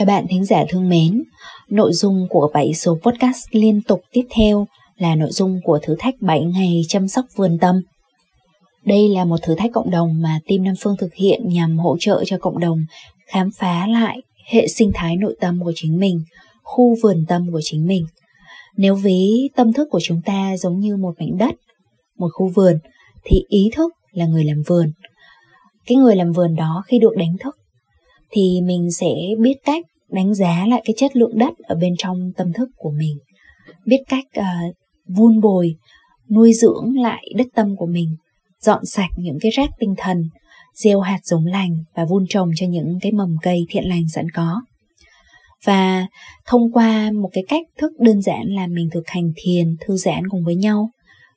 Các bạn thính giả thương mến, nội dung của 7 số podcast liên tục tiếp theo là nội dung của thử thách 7 ngày chăm sóc vườn tâm. Đây là một thử thách cộng đồng mà Team Nam Phương thực hiện nhằm hỗ trợ cho cộng đồng khám phá lại hệ sinh thái nội tâm của chính mình, khu vườn tâm của chính mình. Nếu ví tâm thức của chúng ta giống như một mảnh đất, một khu vườn, thì ý thức là người làm vườn. Cái người làm vườn đó khi được đánh thức thì mình sẽ biết cách đánh giá lại cái chất lượng đất ở bên trong tâm thức của mình. Biết cách uh, vun bồi nuôi dưỡng lại đất tâm của mình dọn sạch những cái rác tinh thần gieo hạt giống lành và vun trồng cho những cái mầm cây thiện lành sẵn có. Và thông qua một cái cách thức đơn giản là mình thực hành thiền thư giãn cùng với nhau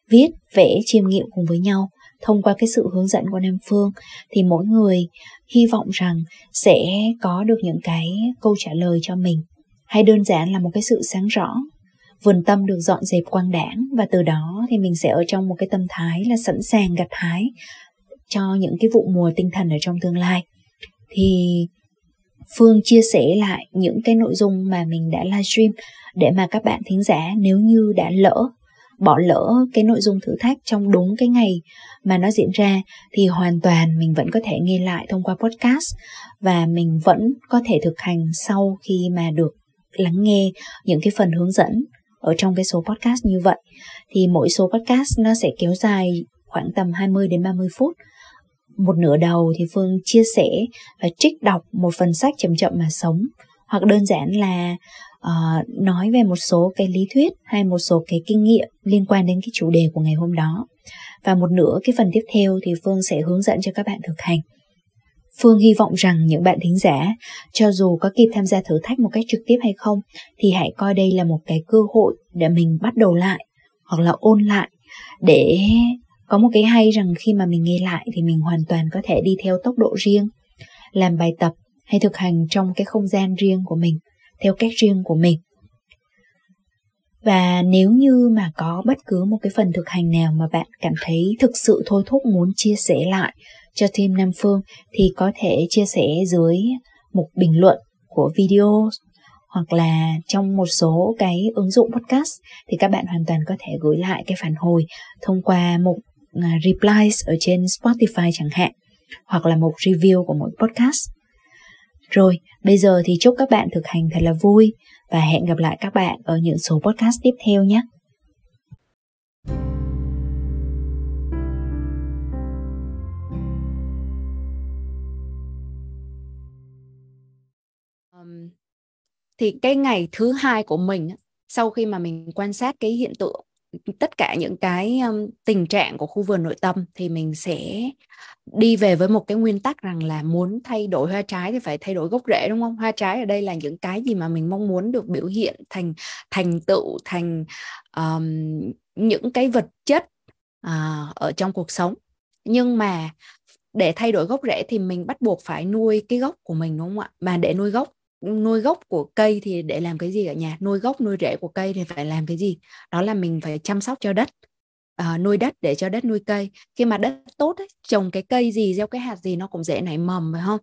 viết vẽ chiêm nghiệm cùng với nhau thông qua cái sự hướng dẫn của Nam Phương thì mỗi người hy vọng rằng sẽ có được những cái câu trả lời cho mình. Hay đơn giản là một cái sự sáng rõ, vườn tâm được dọn dẹp quang đảng và từ đó thì mình sẽ ở trong một cái tâm thái là sẵn sàng gặt hái cho những cái vụ mùa tinh thần ở trong tương lai. Thì Phương chia sẻ lại những cái nội dung mà mình đã livestream để mà các bạn thính giả nếu như đã lỡ bỏ lỡ cái nội dung thử thách trong đúng cái ngày mà nó diễn ra, thì hoàn toàn mình vẫn có thể nghe lại thông qua podcast và mình vẫn có thể thực hành sau khi mà được lắng nghe những cái phần hướng dẫn ở trong cái số podcast như vậy. Thì mỗi số podcast nó sẽ kéo dài khoảng tầm 20 đến 30 phút. Một nửa đầu thì Phương chia sẻ và trích đọc một phần sách chậm chậm mà sống, hoặc đơn giản là uh, nói về một số cái lý thuyết hay một số cái kinh nghiệm liên quan đến cái chủ đề của ngày hôm đó và một nửa cái phần tiếp theo thì Phương sẽ hướng dẫn cho các bạn thực hành. Phương hy vọng rằng những bạn thính giả, cho dù có kịp tham gia thử thách một cách trực tiếp hay không, thì hãy coi đây là một cái cơ hội để mình bắt đầu lại hoặc là ôn lại để có một cái hay rằng khi mà mình nghe lại thì mình hoàn toàn có thể đi theo tốc độ riêng, làm bài tập hay thực hành trong cái không gian riêng của mình theo cách riêng của mình. Và nếu như mà có bất cứ một cái phần thực hành nào mà bạn cảm thấy thực sự thôi thúc muốn chia sẻ lại cho team Nam Phương, thì có thể chia sẻ dưới một bình luận của video hoặc là trong một số cái ứng dụng podcast thì các bạn hoàn toàn có thể gửi lại cái phản hồi thông qua một à, replies ở trên Spotify chẳng hạn, hoặc là một review của mỗi podcast rồi, bây giờ thì chúc các bạn thực hành thật là vui và hẹn gặp lại các bạn ở những số podcast tiếp theo nhé. thì cái ngày thứ hai của mình sau khi mà mình quan sát cái hiện tượng tất cả những cái um, tình trạng của khu vườn nội tâm thì mình sẽ đi về với một cái nguyên tắc rằng là muốn thay đổi hoa trái thì phải thay đổi gốc rễ đúng không? Hoa trái ở đây là những cái gì mà mình mong muốn được biểu hiện thành thành tựu thành um, những cái vật chất uh, ở trong cuộc sống. Nhưng mà để thay đổi gốc rễ thì mình bắt buộc phải nuôi cái gốc của mình đúng không ạ? Mà để nuôi gốc nuôi gốc của cây thì để làm cái gì ở nhà? Nuôi gốc nuôi rễ của cây thì phải làm cái gì? Đó là mình phải chăm sóc cho đất à, nuôi đất để cho đất nuôi cây. Khi mà đất tốt ấy, trồng cái cây gì gieo cái hạt gì nó cũng dễ nảy mầm phải không?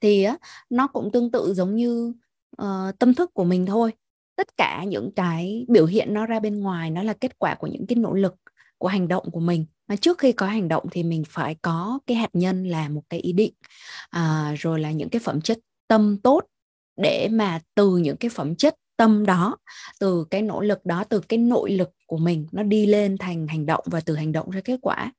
Thì á nó cũng tương tự giống như uh, tâm thức của mình thôi. Tất cả những cái biểu hiện nó ra bên ngoài nó là kết quả của những cái nỗ lực của hành động của mình. Mà trước khi có hành động thì mình phải có cái hạt nhân là một cái ý định à, rồi là những cái phẩm chất tâm tốt để mà từ những cái phẩm chất tâm đó từ cái nỗ lực đó từ cái nội lực của mình nó đi lên thành hành động và từ hành động ra kết quả.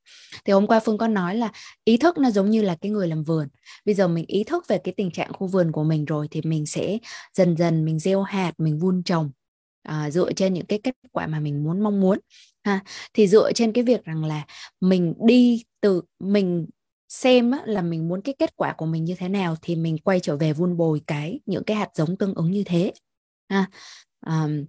Thì hôm qua phương có nói là ý thức nó giống như là cái người làm vườn. Bây giờ mình ý thức về cái tình trạng khu vườn của mình rồi thì mình sẽ dần dần mình gieo hạt mình vun trồng à, dựa trên những cái kết quả mà mình muốn mong muốn ha. Thì dựa trên cái việc rằng là mình đi từ mình xem là mình muốn cái kết quả của mình như thế nào thì mình quay trở về vun bồi cái những cái hạt giống tương ứng như thế ha. Um,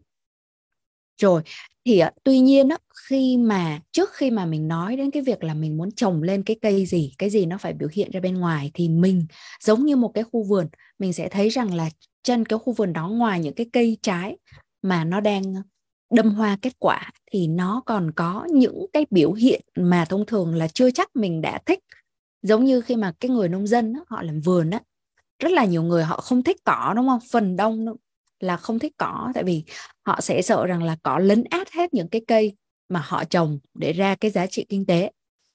rồi thì ờ, tuy nhiên khi mà trước khi mà mình nói đến cái việc là mình muốn trồng lên cái cây gì cái gì nó phải biểu hiện ra bên ngoài thì mình giống như một cái khu vườn mình sẽ thấy rằng là trên cái khu vườn đó ngoài những cái cây trái mà nó đang đâm hoa kết quả thì nó còn có những cái biểu hiện mà thông thường là chưa chắc mình đã thích giống như khi mà cái người nông dân họ làm vườn á, rất là nhiều người họ không thích cỏ, đúng không? Phần đông là không thích cỏ, tại vì họ sẽ sợ rằng là cỏ lấn át hết những cái cây mà họ trồng để ra cái giá trị kinh tế.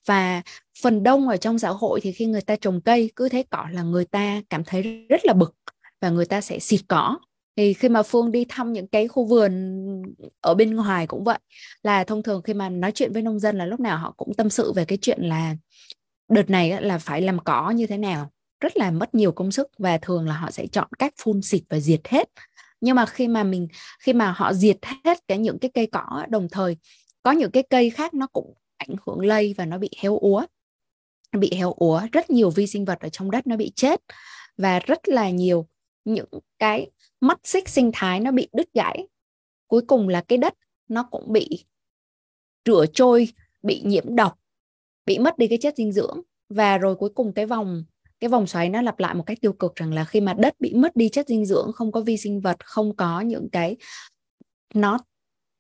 Và phần đông ở trong xã hội thì khi người ta trồng cây, cứ thấy cỏ là người ta cảm thấy rất là bực và người ta sẽ xịt cỏ. Thì khi mà phương đi thăm những cái khu vườn ở bên ngoài cũng vậy, là thông thường khi mà nói chuyện với nông dân là lúc nào họ cũng tâm sự về cái chuyện là đợt này là phải làm cỏ như thế nào? Rất là mất nhiều công sức và thường là họ sẽ chọn cách phun xịt và diệt hết. Nhưng mà khi mà mình, khi mà họ diệt hết cái những cái cây cỏ đồng thời có những cái cây khác nó cũng ảnh hưởng lây và nó bị héo úa. Bị héo úa, rất nhiều vi sinh vật ở trong đất nó bị chết và rất là nhiều những cái mắt xích sinh thái nó bị đứt gãy. Cuối cùng là cái đất nó cũng bị rửa trôi, bị nhiễm độc bị mất đi cái chất dinh dưỡng. Và rồi cuối cùng cái vòng cái vòng xoáy nó lặp lại một cách tiêu cực rằng là khi mà đất bị mất đi chất dinh dưỡng, không có vi sinh vật, không có những cái, nó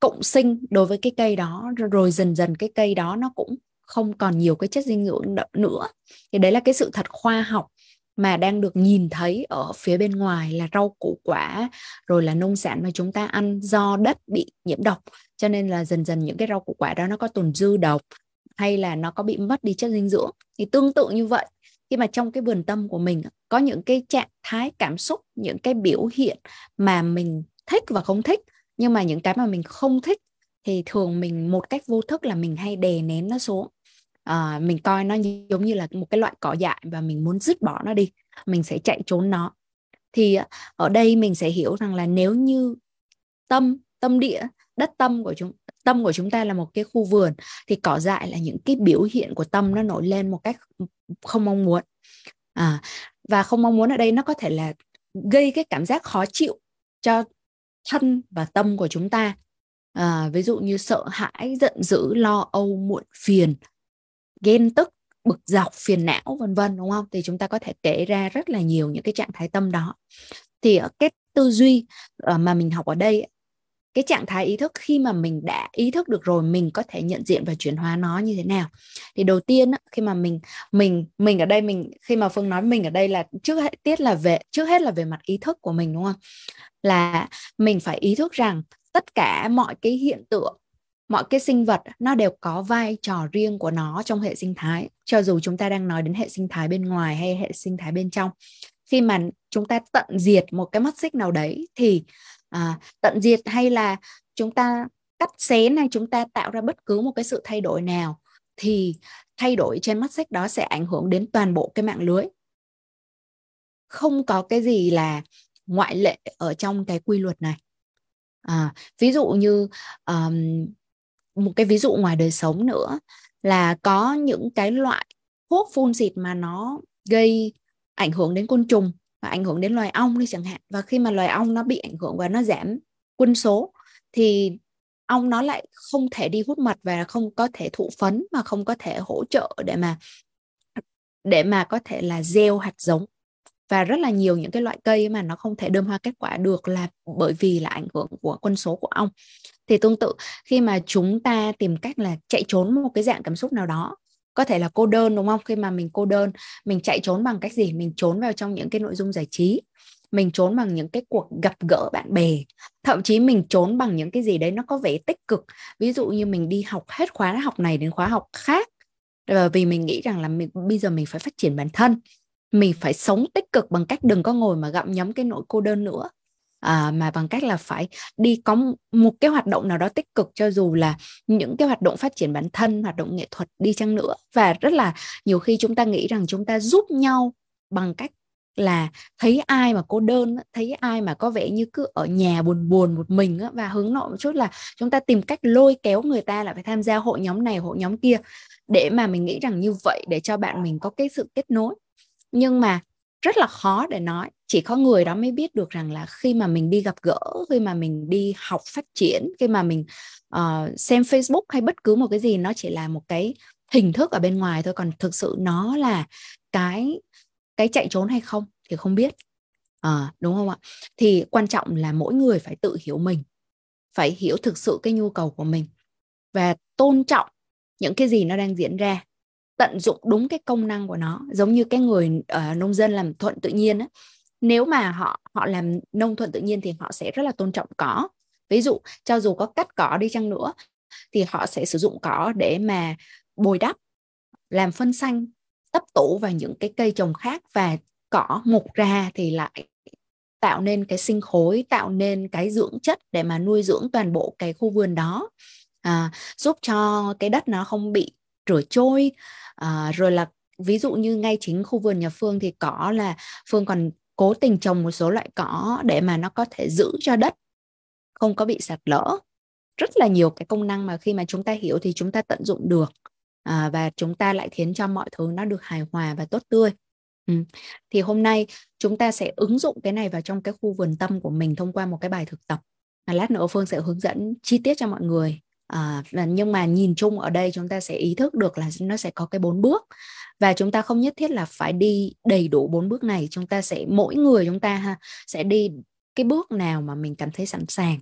cộng sinh đối với cái cây đó, rồi dần dần cái cây đó nó cũng không còn nhiều cái chất dinh dưỡng nữa. Thì đấy là cái sự thật khoa học mà đang được nhìn thấy ở phía bên ngoài là rau củ quả, rồi là nông sản mà chúng ta ăn do đất bị nhiễm độc. Cho nên là dần dần những cái rau củ quả đó nó có tồn dư độc hay là nó có bị mất đi chất dinh dưỡng. Thì tương tự như vậy khi mà trong cái vườn tâm của mình có những cái trạng thái cảm xúc những cái biểu hiện mà mình thích và không thích nhưng mà những cái mà mình không thích thì thường mình một cách vô thức là mình hay đè nén nó xuống. À, mình coi nó giống như là một cái loại cỏ dại và mình muốn dứt bỏ nó đi. Mình sẽ chạy trốn nó. Thì ở đây mình sẽ hiểu rằng là nếu như tâm tâm địa đất tâm của chúng tâm của chúng ta là một cái khu vườn thì cỏ dại là những cái biểu hiện của tâm nó nổi lên một cách không mong muốn. À, và không mong muốn ở đây nó có thể là gây cái cảm giác khó chịu cho thân và tâm của chúng ta. À, ví dụ như sợ hãi giận dữ lo âu muộn phiền ghen tức bực dọc phiền não vân vân đúng không? Thì chúng ta có thể kể ra rất là nhiều những cái trạng thái tâm đó. Thì cái tư duy ờ, mà mình học ở đây cái trạng thái ý thức khi mà mình đã ý thức được rồi mình có thể nhận diện và chuyển hóa nó như thế nào. Thì đầu tiên khi mà mình mình mình ở đây mình, khi mà phương nói mình ở đây là trước hết, tiết là về, trước hết là về mặt ý thức của mình, đúng không? Là mình phải ý thức rằng tất cả mọi cái hiện tượng, mọi cái sinh vật nó đều có vai trò riêng của nó trong hệ sinh thái. Cho dù chúng ta đang nói đến hệ sinh thái bên ngoài hay hệ sinh thái bên trong, khi mà chúng ta tận diệt một cái mắt xích nào đấy thì à, tận diệt hay là chúng ta cắt xén hay chúng ta tạo ra bất cứ một cái sự thay đổi nào thì thay đổi trên mắt xích đó sẽ ảnh hưởng đến toàn bộ cái mạng lưới. Không có cái gì là ngoại lệ ở trong cái quy luật này. À, ví dụ như um, một cái ví dụ ngoài đời sống nữa là có những cái loại thuốc phun xịt mà nó gây ảnh hưởng đến côn trùng. À, ảnh hưởng đến loài ong đi chẳng hạn. Và khi mà loài ong nó bị ảnh hưởng và nó giảm quân số, thì ong nó lại không thể đi hút mật và không có thể thụ phấn mà không có thể hỗ trợ để mà để mà có thể là gieo hạt giống. Và rất là nhiều những cái loại cây mà nó không thể đơm hoa kết quả được là bởi vì là ảnh hưởng của quân số của ong. Thì tương tự, khi mà chúng ta tìm cách là chạy trốn một cái dạng cảm xúc nào đó có thể là cô đơn, đúng không? Khi mà mình cô đơn, mình chạy trốn bằng cách gì? Mình trốn vào trong những cái nội dung giải trí. Mình trốn bằng những cái cuộc gặp gỡ bạn bè. Thậm chí mình trốn bằng những cái gì đấy nó có vẻ tích cực. Ví dụ như mình đi học hết khóa học này đến khóa học khác. Vì mình nghĩ rằng là mình, bây giờ mình phải phát triển bản thân. Mình phải sống tích cực bằng cách đừng có ngồi mà gặm nhấm cái nỗi cô đơn nữa à, mà bằng cách là phải đi có một cái hoạt động nào đó tích cực cho dù là những cái hoạt động phát triển bản thân hoạt động nghệ thuật đi chăng nữa. Và rất là nhiều khi chúng ta nghĩ rằng chúng ta giúp nhau bằng cách là thấy ai mà cô đơn thấy ai mà có vẻ như cứ ở nhà buồn buồn một mình và hướng nội một chút là chúng ta tìm cách lôi kéo người ta là phải tham gia hội nhóm này hội nhóm kia để mà mình nghĩ rằng như vậy để cho bạn mình có cái sự kết nối. Nhưng mà rất là khó để nói chỉ có người đó mới biết được rằng là khi mà mình đi gặp gỡ khi mà mình đi học phát triển khi mà mình uh, xem Facebook hay bất cứ một cái gì nó chỉ là một cái hình thức ở bên ngoài thôi. Còn thực sự nó là cái cái chạy trốn hay không thì không biết. À, đúng không ạ? Thì quan trọng là mỗi người phải tự hiểu mình phải hiểu thực sự cái nhu cầu của mình và tôn trọng những cái gì nó đang diễn ra tận dụng đúng cái công năng của nó. Giống như cái người uh, nông dân làm thuận tự nhiên á nếu mà họ họ làm nông thuận tự nhiên thì họ sẽ rất là tôn trọng cỏ. Ví dụ cho dù có cắt cỏ đi chăng nữa thì họ sẽ sử dụng cỏ để mà bồi đắp làm phân xanh tấp tủ vào những cái cây trồng khác và cỏ mục ra thì lại tạo nên cái sinh khối tạo nên cái dưỡng chất để mà nuôi dưỡng toàn bộ cái khu vườn đó. À, giúp cho cái đất nó không bị rửa trôi. À, rồi là ví dụ như ngay chính khu vườn nhà Phương thì cỏ là Phương còn cố tình trồng một số loại cỏ để mà nó có thể giữ cho đất không có bị sạt lỡ. Rất là nhiều cái công năng mà khi mà chúng ta hiểu thì chúng ta tận dụng được à, và chúng ta lại khiến cho mọi thứ nó được hài hòa và tốt tươi. Ừ. thì hôm nay chúng ta sẽ ứng dụng cái này vào trong cái khu vườn tâm của mình thông qua một cái bài thực tập. À, lát nữa phương sẽ hướng dẫn chi tiết cho mọi người. À, nhưng mà nhìn chung ở đây chúng ta sẽ ý thức được là nó sẽ có cái bốn bước và chúng ta không nhất thiết là phải đi đầy đủ bốn bước này. Chúng ta sẽ mỗi người chúng ta ha sẽ đi cái bước nào mà mình cảm thấy sẵn sàng.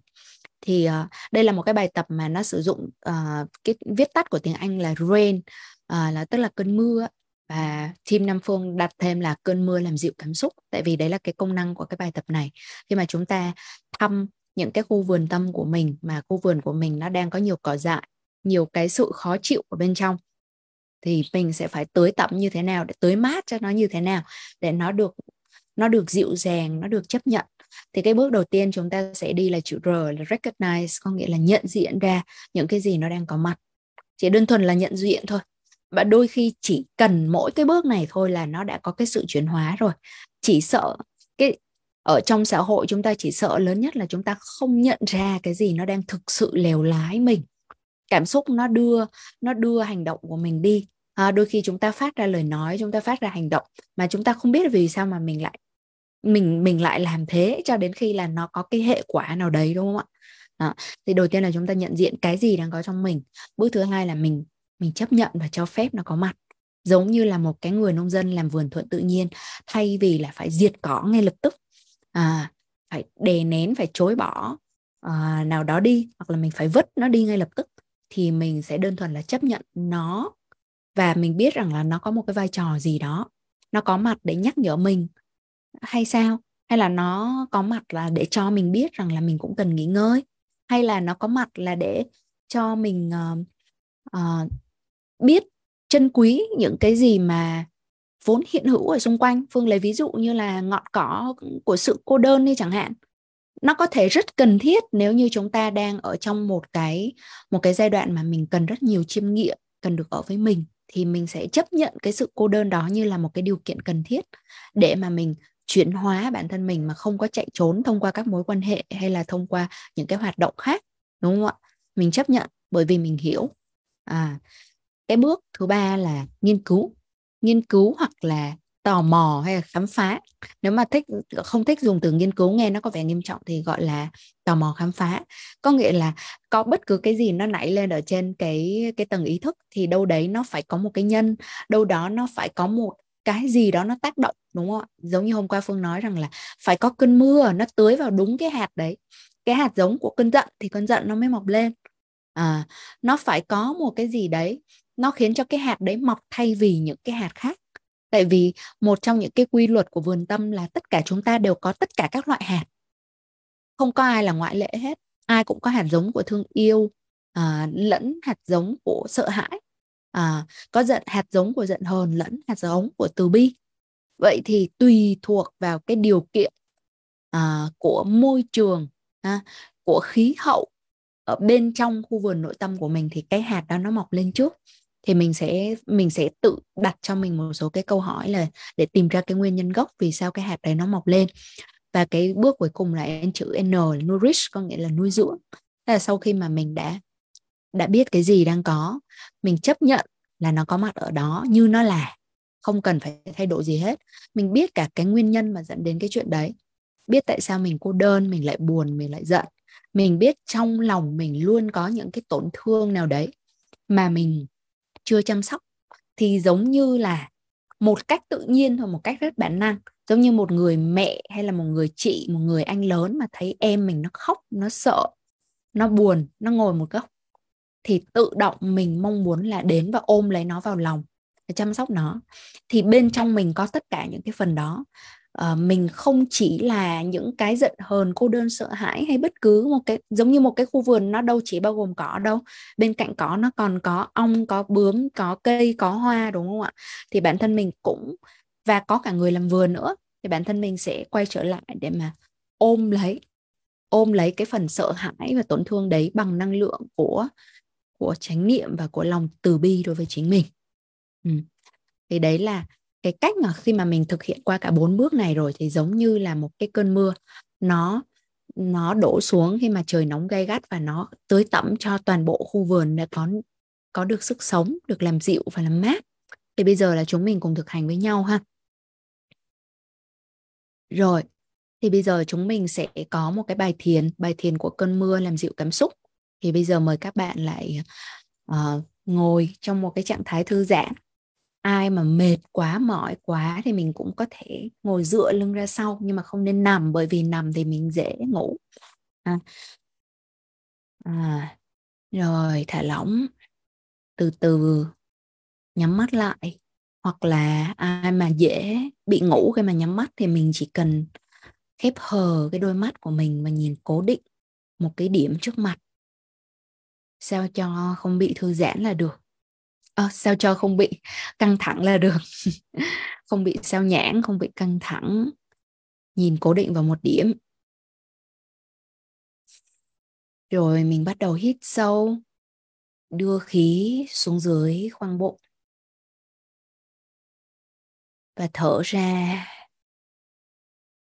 Thì uh, đây là một cái bài tập mà nó sử dụng uh, cái viết tắt của tiếng Anh là rain uh, là tức là cơn mưa và team Nam Phương đặt thêm là cơn mưa làm dịu cảm xúc. Tại vì đấy là cái công năng của cái bài tập này. Khi mà chúng ta thăm những cái khu vườn tâm của mình mà khu vườn của mình nó đang có nhiều cỏ dại nhiều cái sự khó chịu ở bên trong thì mình sẽ phải tưới tẩm như thế nào, để tưới mát cho nó như thế nào, để nó được nó được dịu dàng, nó được chấp nhận. Thì cái bước đầu tiên chúng ta sẽ đi là chữ R, là recognize, có nghĩa là nhận diện ra những cái gì nó đang có mặt. Chỉ đơn thuần là nhận diện thôi. Và đôi khi chỉ cần mỗi cái bước này thôi là nó đã có cái sự chuyển hóa rồi. Chỉ sợ cái, ở trong xã hội chúng ta chỉ sợ lớn nhất là chúng ta không nhận ra cái gì nó đang thực sự lèo lái mình. Cảm xúc nó đưa nó đưa hành động của mình đi à, đôi khi chúng ta phát ra lời nói chúng ta phát ra hành động mà chúng ta không biết vì sao mà mình lại mình mình lại làm thế cho đến khi là nó có cái hệ quả nào đấy đúng không ạ đó. thì đầu tiên là chúng ta nhận diện cái gì đang có trong mình bước thứ hai là mình mình chấp nhận và cho phép nó có mặt giống như là một cái người nông dân làm vườn thuận tự nhiên thay vì là phải diệt cỏ ngay lập tức à, phải đè nén phải chối bỏ à, nào đó đi hoặc là mình phải vứt nó đi ngay lập tức thì mình sẽ đơn thuần là chấp nhận nó và mình biết rằng là nó có một cái vai trò gì đó. Nó có mặt để nhắc nhở mình. Hay sao? Hay là nó có mặt là để cho mình biết rằng là mình cũng cần nghỉ ngơi? Hay là nó có mặt là để cho mình uh, uh, biết trân quý những cái gì mà vốn hiện hữu ở xung quanh? Phương lấy ví dụ như là ngọn cỏ của sự cô đơn đi chẳng hạn. Nó có thể rất cần thiết nếu như chúng ta đang ở trong một cái một cái giai đoạn mà mình cần rất nhiều chiêm nghiệm cần được ở với mình thì mình sẽ chấp nhận cái sự cô đơn đó như là một cái điều kiện cần thiết để mà mình chuyển hóa bản thân mình mà không có chạy trốn thông qua các mối quan hệ hay là thông qua những cái hoạt động khác, đúng không ạ? Mình chấp nhận bởi vì mình hiểu. À cái bước thứ ba là nghiên cứu. Nghiên cứu hoặc là tò mò hay là khám phá. Nếu mà thích không thích dùng từ nghiên cứu nghe nó có vẻ nghiêm trọng thì gọi là tò mò khám phá. Có nghĩa là có bất cứ cái gì nó nảy lên ở trên cái cái tầng ý thức thì đâu đấy nó phải có một cái nhân đâu đó nó phải có một cái gì đó nó tác động đúng không ạ? Giống như hôm qua phương nói rằng là phải có cơn mưa nó tưới vào đúng cái hạt đấy. Cái hạt giống của cơn giận thì cơn giận nó mới mọc lên. À, nó phải có một cái gì đấy nó khiến cho cái hạt đấy mọc thay vì những cái hạt khác tại vì một trong những cái quy luật của vườn tâm là tất cả chúng ta đều có tất cả các loại hạt. Không có ai là ngoại lệ hết ai cũng có hạt giống của thương yêu à, lẫn hạt giống của sợ hãi à, có giận hạt giống của giận hờn lẫn hạt giống của từ bi. Vậy thì tùy thuộc vào cái điều kiện à, của môi trường à, của khí hậu ở bên trong khu vườn nội tâm của mình thì cái hạt đó nó mọc lên trước thì mình sẽ mình sẽ tự đặt cho mình một số cái câu hỏi là để tìm ra cái nguyên nhân gốc vì sao cái hạt đấy nó mọc lên. Và cái bước cuối cùng là chữ N là nourish, có nghĩa là nuôi dưỡng. Là sau khi mà mình đã đã biết cái gì đang có, mình chấp nhận là nó có mặt ở đó như nó là, không cần phải thay đổi gì hết. Mình biết cả cái nguyên nhân mà dẫn đến cái chuyện đấy. Biết tại sao mình cô đơn, mình lại buồn, mình lại giận. Mình biết trong lòng mình luôn có những cái tổn thương nào đấy mà mình chưa chăm sóc, thì giống như là một cách tự nhiên hoặc một cách rất bản năng, giống như một người mẹ hay là một người chị, một người anh lớn mà thấy em mình nó khóc, nó sợ, nó buồn, nó ngồi một góc, thì tự động mình mong muốn là đến và ôm lấy nó vào lòng chăm sóc nó. Thì bên trong mình có tất cả những cái phần đó uh, mình không chỉ là những cái giận hờn cô đơn sợ hãi hay bất cứ một cái giống như một cái khu vườn nó đâu chỉ bao gồm cỏ đâu. Bên cạnh cỏ nó còn có ong có bướm có cây có hoa đúng không ạ? Thì bản thân mình cũng và có cả người làm vườn nữa thì bản thân mình sẽ quay trở lại để mà ôm lấy ôm lấy cái phần sợ hãi và tổn thương đấy bằng năng lượng của của chánh niệm và của lòng từ bi đối với chính mình. Ừ. thì đấy là cái cách mà khi mà mình thực hiện qua cả bốn bước này rồi thì giống như là một cái cơn mưa nó nó đổ xuống khi mà trời nóng gay gắt và nó tưới tẩm cho toàn bộ khu vườn đã có có được sức sống, được làm dịu và làm mát. Thì bây giờ là chúng mình cùng thực hành với nhau ha. Rồi, thì bây giờ chúng mình sẽ có một cái bài thiền, bài thiền của cơn mưa làm dịu cảm xúc. Thì bây giờ mời các bạn lại uh, ngồi trong một cái trạng thái thư giãn ai mà mệt quá, mỏi quá thì mình cũng có thể ngồi dựa lưng ra sau, nhưng mà không nên nằm, bởi vì nằm thì mình dễ ngủ à. À. rồi, thả lỏng từ từ, nhắm mắt lại hoặc là ai mà dễ bị ngủ khi mà nhắm mắt thì mình chỉ cần khép hờ cái đôi mắt của mình và nhìn cố định một cái điểm trước mặt sao cho không bị thư giãn là được à, sao cho không bị căng thẳng là được. Không bị sao nhãn không bị căng thẳng. Nhìn cố định vào một điểm. Rồi mình bắt đầu hít sâu. Đưa khí xuống dưới khoang bụng. Và thở ra.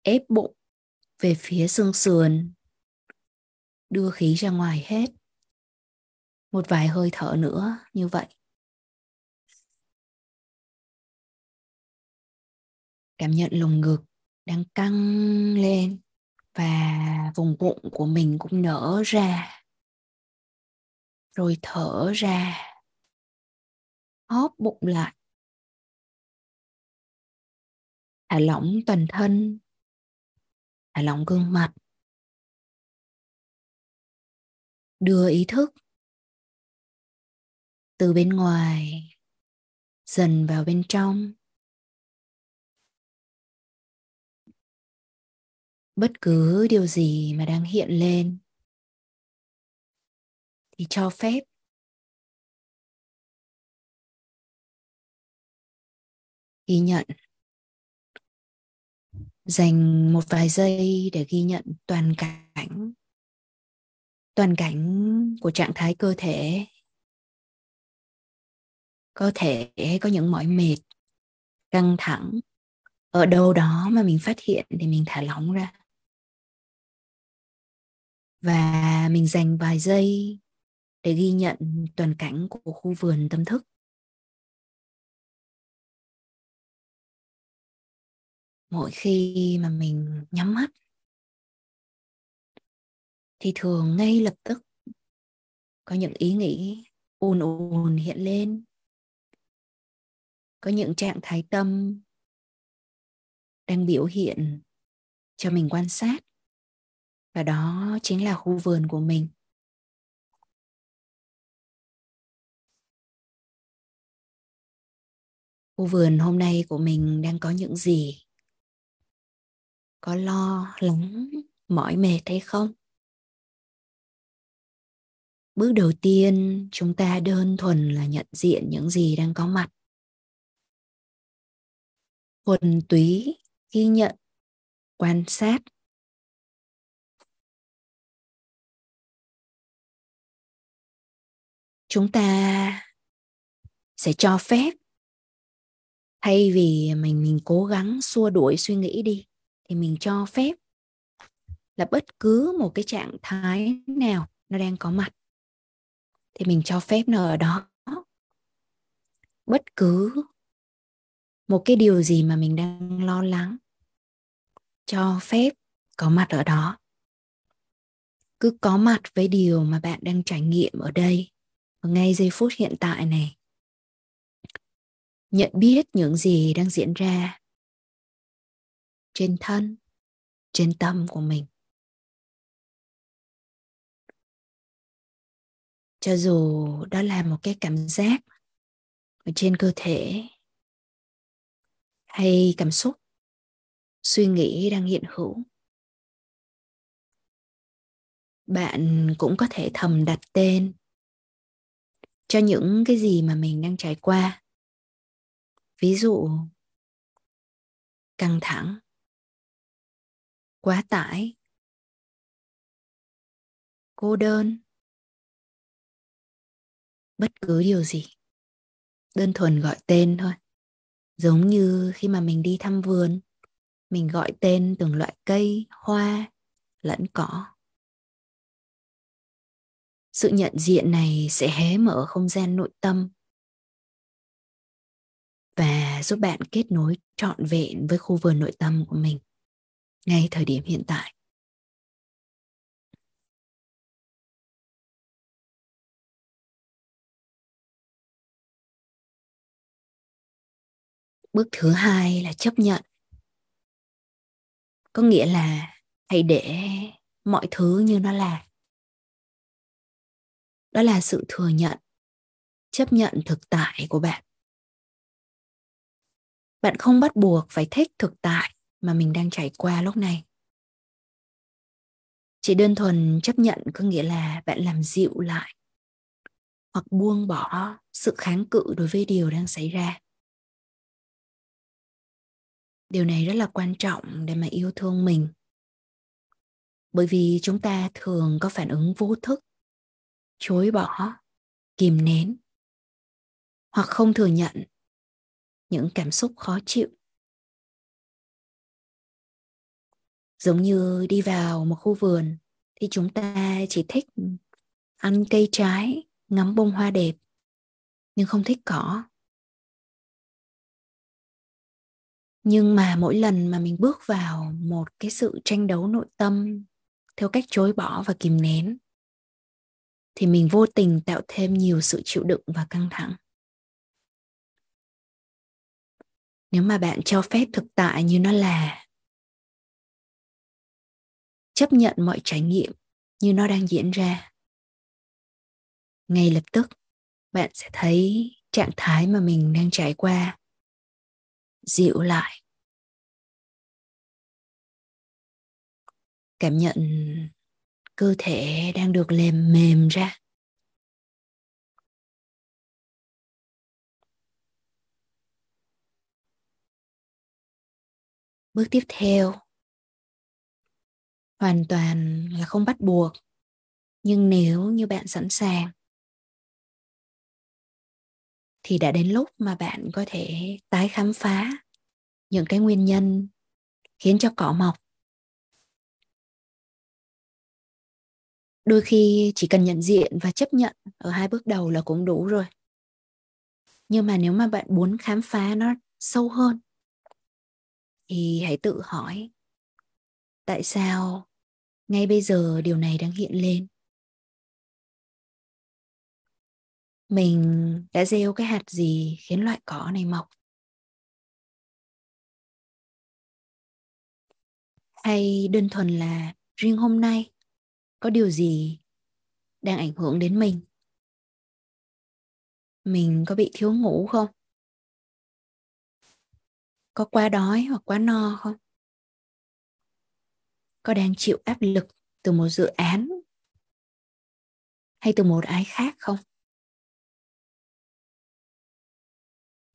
Ép bụng về phía xương sườn. Đưa khí ra ngoài hết. Một vài hơi thở nữa như vậy. Cảm nhận lồng ngực đang căng lên và vùng bụng của mình cũng nở ra, rồi thở ra, hóp bụng lại. Thả lỏng toàn thân, thả lỏng gương mặt. Đưa ý thức từ bên ngoài dần vào bên trong. Bất cứ điều gì mà đang hiện lên thì cho phép. Ghi nhận. Dành một vài giây để ghi nhận toàn cảnh toàn cảnh của trạng thái cơ thể. Có thể có những mỏi mệt, căng thẳng. Ở đâu đó mà mình phát hiện thì mình thả lỏng ra và mình dành vài giây để ghi nhận toàn cảnh của khu vườn tâm thức. Mỗi khi mà mình nhắm mắt, thì thường ngay lập tức có những ý nghĩ ùn ùn hiện lên. Có những trạng thái tâm đang biểu hiện cho mình quan sát và đó chính là khu vườn của mình. Khu vườn hôm nay của mình đang có những gì? Có lo lắng, mỏi mệt hay không? Bước đầu tiên, chúng ta đơn thuần là nhận diện những gì đang có mặt. Thuần túy ghi nhận, quan sát chúng ta sẽ cho phép. Thay vì mình mình cố gắng xua đuổi suy nghĩ đi, thì mình cho phép là bất cứ một cái trạng thái nào nó đang có mặt, thì mình cho phép nó ở đó. Bất cứ một cái điều gì mà mình đang lo lắng, cho phép có mặt ở đó. Cứ có mặt với điều mà bạn đang trải nghiệm ở đây ngay giây phút hiện tại này. Nhận biết những gì đang diễn ra trên thân, trên tâm của mình. Cho dù đó là một cái cảm giác ở trên cơ thể hay cảm xúc, suy nghĩ đang hiện hữu, bạn cũng có thể thầm đặt tên cho những cái gì mà mình đang trải qua. Ví dụ, căng thẳng, quá tải, cô đơn. Bất cứ điều gì. Đơn thuần gọi tên thôi. Giống như khi mà mình đi thăm vườn, mình gọi tên từng loại cây, hoa, lẫn cỏ sự nhận diện này sẽ hé mở không gian nội tâm. Và giúp bạn kết nối trọn vẹn với khu vườn nội tâm của mình, ngay thời điểm hiện tại. Bước thứ hai là chấp nhận. Có nghĩa là hãy để mọi thứ như nó là đó là sự thừa nhận, chấp nhận thực tại của bạn. Bạn không bắt buộc phải thích thực tại mà mình đang trải qua lúc này. Chỉ đơn thuần chấp nhận có nghĩa là bạn làm dịu lại hoặc buông bỏ sự kháng cự đối với điều đang xảy ra. Điều này rất là quan trọng để mà yêu thương mình. Bởi vì chúng ta thường có phản ứng vô thức chối bỏ, kìm nén. Hoặc không thừa nhận những cảm xúc khó chịu. Giống như đi vào một khu vườn thì chúng ta chỉ thích ăn cây trái, ngắm bông hoa đẹp, nhưng không thích cỏ. Nhưng mà mỗi lần mà mình bước vào một cái sự tranh đấu nội tâm theo cách chối bỏ và kìm nén thì mình vô tình tạo thêm nhiều sự chịu đựng và căng thẳng. Nếu mà bạn cho phép thực tại như nó là, chấp nhận mọi trải nghiệm như nó đang diễn ra, ngay lập tức bạn sẽ thấy trạng thái mà mình đang trải qua dịu lại. Cảm nhận cơ thể đang được lềm mềm ra. Bước tiếp theo. Hoàn toàn là không bắt buộc, nhưng nếu như bạn sẵn sàng, thì đã đến lúc mà bạn có thể tái khám phá những cái nguyên nhân khiến cho cỏ mọc. Đôi khi chỉ cần nhận diện và chấp nhận ở hai bước đầu là cũng đủ rồi. Nhưng mà nếu mà bạn muốn khám phá nó sâu hơn, thì hãy tự hỏi, tại sao ngay bây giờ điều này đang hiện lên? Mình đã gieo cái hạt gì khiến loại cỏ này mọc? Hay đơn thuần là riêng hôm nay? Có điều gì đang ảnh hưởng đến mình? Mình có bị thiếu ngủ không? Có quá đói hoặc quá no không? Có đang chịu áp lực từ một dự án hay từ một ai khác không?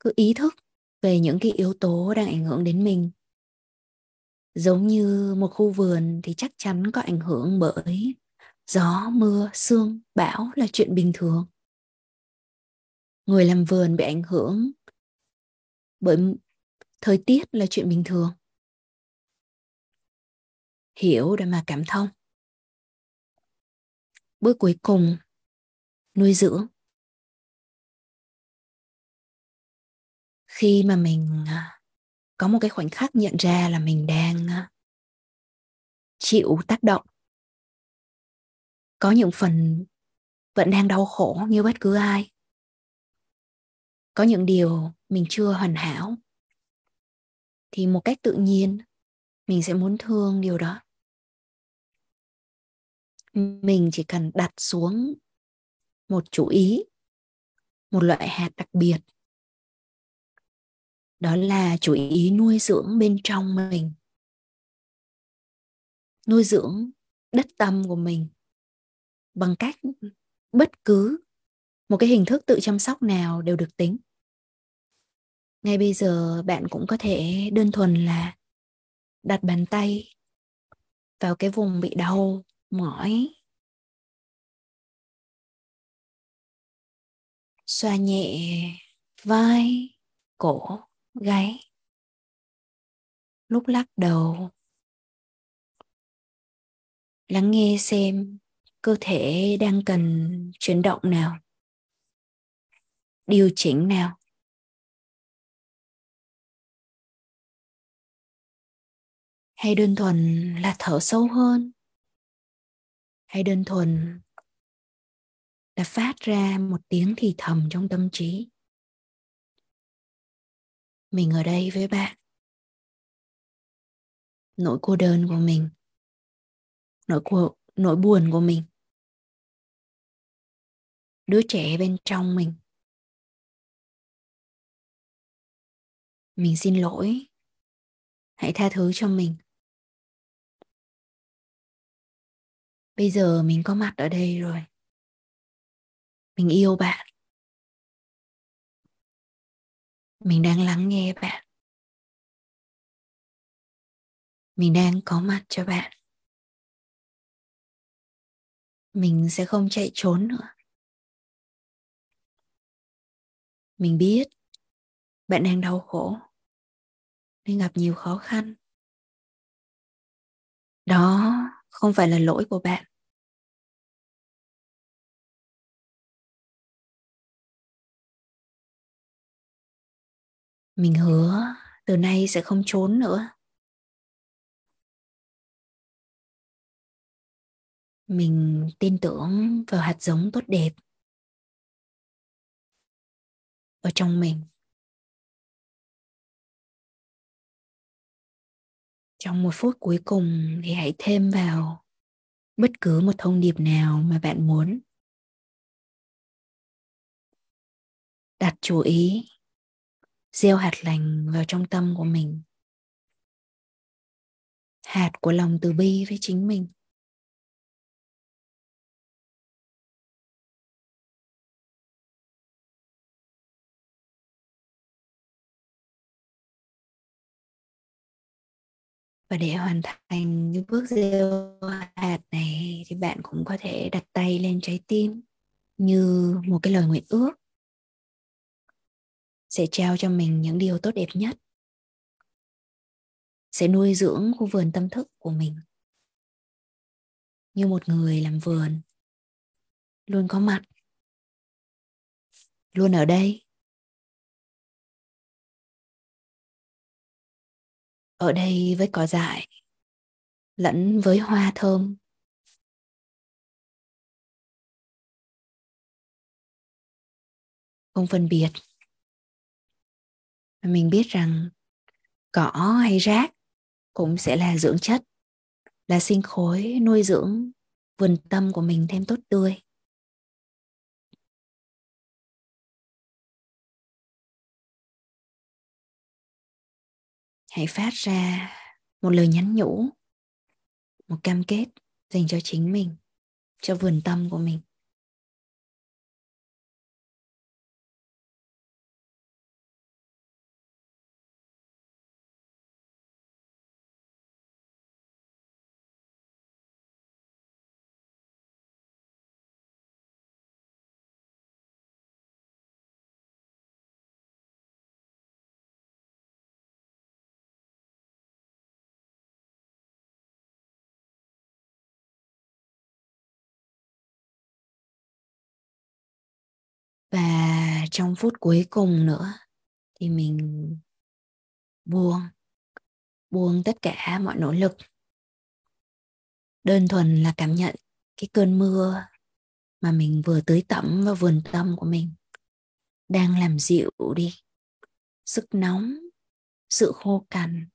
Cứ ý thức về những cái yếu tố đang ảnh hưởng đến mình giống như một khu vườn thì chắc chắn có ảnh hưởng bởi gió, mưa, sương, bão là chuyện bình thường. Người làm vườn bị ảnh hưởng bởi thời tiết là chuyện bình thường. Hiểu để mà cảm thông. Bước cuối cùng, nuôi dưỡng. Khi mà mình à, có một cái khoảnh khắc nhận ra là mình đang ờ, chịu tác động. Có những phần vẫn đang đau khổ như bất cứ ai. Có những điều mình chưa hoàn hảo. Thì một cách tự nhiên, mình sẽ muốn thương điều đó. Mình chỉ cần đặt xuống một chú ý, một loại hạt đặc biệt đó là chú ý nuôi dưỡng bên trong mình. Nuôi dưỡng đất tâm của mình bằng cách bất cứ một cái hình thức tự chăm sóc nào đều được tính. Ngay bây giờ bạn cũng có thể đơn thuần là đặt bàn tay vào cái vùng bị đau mỏi, xoa nhẹ vai, cổ gáy. Lúc lắc đầu, lắng nghe xem cơ thể đang cần chuyển động nào, điều chỉnh nào. Hay đơn thuần là thở sâu hơn? Hay đơn thuần là phát ra một tiếng thì thầm trong tâm trí? Mình ở đây với bạn. Nỗi cô đơn của mình. Nỗi cô, nỗi buồn của mình. Đứa trẻ bên trong mình. Mình xin lỗi. Hãy tha thứ cho mình. Bây giờ mình có mặt ở đây rồi. Mình yêu bạn. Mình đang lắng nghe bạn. Mình đang có mặt cho bạn. Mình sẽ không chạy trốn nữa. Mình biết bạn đang đau khổ, nên gặp nhiều khó khăn. Đó không phải là lỗi của bạn. Mình hứa, từ nay sẽ không trốn nữa. Mình tin tưởng vào hạt giống tốt đẹp. Ở trong mình. Trong một phút cuối cùng thì hãy thêm vào bất cứ một thông điệp nào mà bạn muốn. Đặt chú ý gieo hạt lành vào trong tâm của mình. Hạt của lòng từ bi với chính mình. Và để hoàn thành những bước gieo hạt này thì bạn cũng có thể đặt tay lên trái tim như một cái lời nguyện ước sẽ trao cho mình những điều tốt đẹp nhất. Sẽ nuôi dưỡng khu vườn tâm thức của mình. Như một người làm vườn, luôn có mặt, luôn ở đây. Ở đây với cỏ dại, lẫn với hoa thơm. Không phân biệt mình biết rằng cỏ hay rác cũng sẽ là dưỡng chất, là sinh khối nuôi dưỡng vườn tâm của mình thêm tốt tươi. Hãy phát ra một lời nhắn nhủ, một cam kết dành cho chính mình, cho vườn tâm của mình. Trong phút cuối cùng nữa thì mình buông buông tất cả mọi nỗ lực. Đơn thuần là cảm nhận cái cơn mưa mà mình vừa tưới tẩm vào vườn tâm của mình đang làm dịu đi sức nóng, sự khô cằn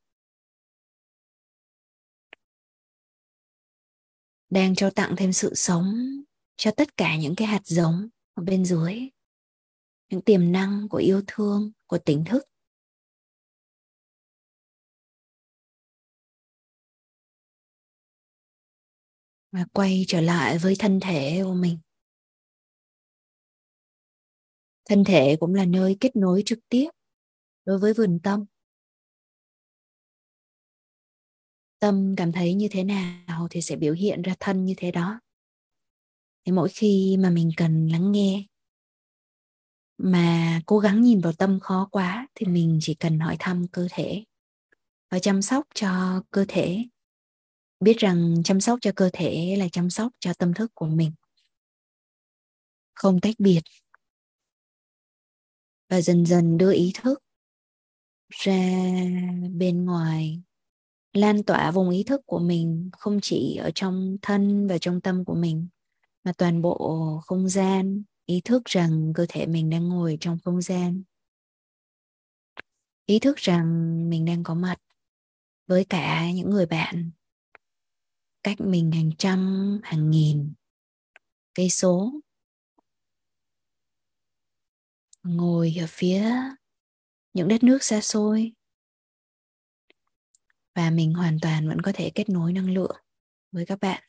đang cho tặng thêm sự sống cho tất cả những cái hạt giống ở bên dưới những tiềm năng của yêu thương, của tỉnh thức. Và quay trở lại với thân thể của mình. Thân thể cũng là nơi kết nối trực tiếp đối với vườn tâm. Tâm cảm thấy như thế nào thì sẽ biểu hiện ra thân như thế đó. Thì mỗi khi mà mình cần lắng nghe mà cố gắng nhìn vào tâm khó quá thì mình chỉ cần hỏi thăm cơ thể và chăm sóc cho cơ thể. Biết rằng chăm sóc cho cơ thể là chăm sóc cho tâm thức của mình. Không tách biệt. Và dần dần đưa ý thức ra bên ngoài. Lan tỏa vùng ý thức của mình không chỉ ở trong thân và trong tâm của mình, mà toàn bộ không gian ý thức rằng cơ thể mình đang ngồi trong không gian. Ý thức rằng mình đang có mặt với cả những người bạn. Cách mình hàng trăm, hàng nghìn cây số. Ngồi ở phía những đất nước xa xôi. Và mình hoàn toàn vẫn có thể kết nối năng lượng với các bạn.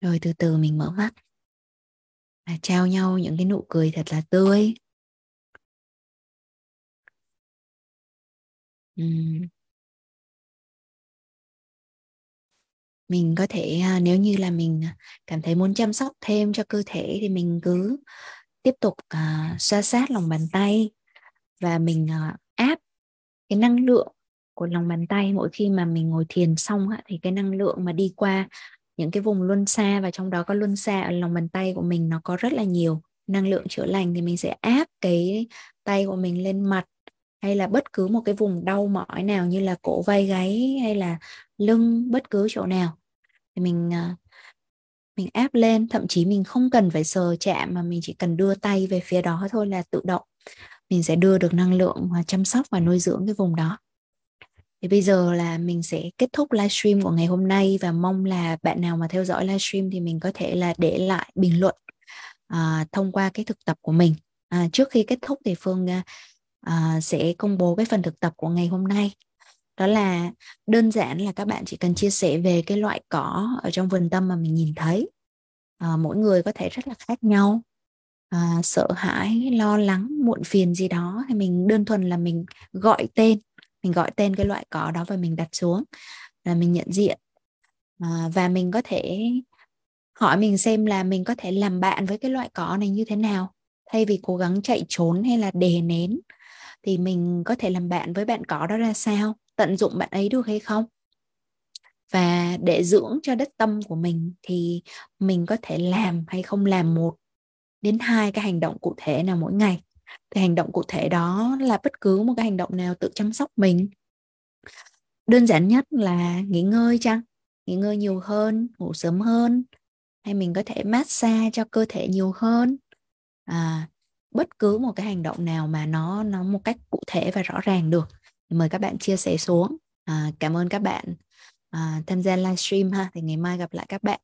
Rồi từ từ mình mở mắt và trao nhau những cái nụ cười thật là tươi uhm. mình có thể à, nếu như là mình à, cảm thấy muốn chăm sóc thêm cho cơ thể thì mình cứ tiếp tục uh, xoa sát lòng bàn tay và mình uh, áp cái năng lượng của lòng bàn tay mỗi khi mà mình ngồi thiền xong thì cái năng lượng mà đi qua những cái vùng luân xa và trong đó có luân xa ở lòng bàn tay của mình nó có rất là nhiều năng lượng chữa lành thì mình sẽ áp cái tay của mình lên mặt hay là bất cứ một cái vùng đau mỏi nào như là cổ vai gáy hay là lưng, bất cứ chỗ nào thì mình à, mình áp lên. Thậm chí mình không cần phải sờ chạm mà mình chỉ cần đưa tay về phía đó thôi là tự động. Mình sẽ đưa được năng lượng và chăm sóc và nuôi dưỡng cái vùng đó thì bây giờ là mình sẽ kết thúc livestream của ngày hôm nay và mong là bạn nào mà theo dõi livestream thì mình có thể là để lại bình luận à, thông qua cái thực tập của mình. À, trước khi kết thúc thì phương à, à, sẽ công bố cái phần thực tập của ngày hôm nay. Đó là đơn giản là các bạn chỉ cần chia sẻ về cái loại cỏ ở trong vườn tâm mà mình nhìn thấy. À, mỗi người có thể rất là khác nhau. À, sợ hãi lo lắng muộn phiền gì đó thì mình đơn thuần là mình gọi tên mình gọi tên cái loại cỏ đó và mình đặt xuống là mình nhận diện. À, và mình có thể hỏi mình xem là mình có thể làm bạn với cái loại cỏ này như thế nào. Thay vì cố gắng chạy trốn hay là đè nén thì mình có thể làm bạn với bạn cỏ đó ra sao? Tận dụng bạn ấy được hay không? Và để dưỡng cho đất tâm của mình thì mình có thể làm hay không làm một đến hai cái hành động cụ thể nào mỗi ngày thì hành động cụ thể đó là bất cứ một cái hành động nào tự chăm sóc mình. Đơn giản nhất là nghỉ ngơi chăng? Nghỉ ngơi nhiều hơn ngủ sớm hơn hay mình có thể massage cho cơ thể nhiều hơn? À, bất cứ một cái hành động nào mà nó nó một cách cụ thể và rõ ràng được. Mời các bạn chia sẻ xuống. À, cảm ơn các bạn à, tham gia livestream ha. Thì ngày mai gặp lại các bạn.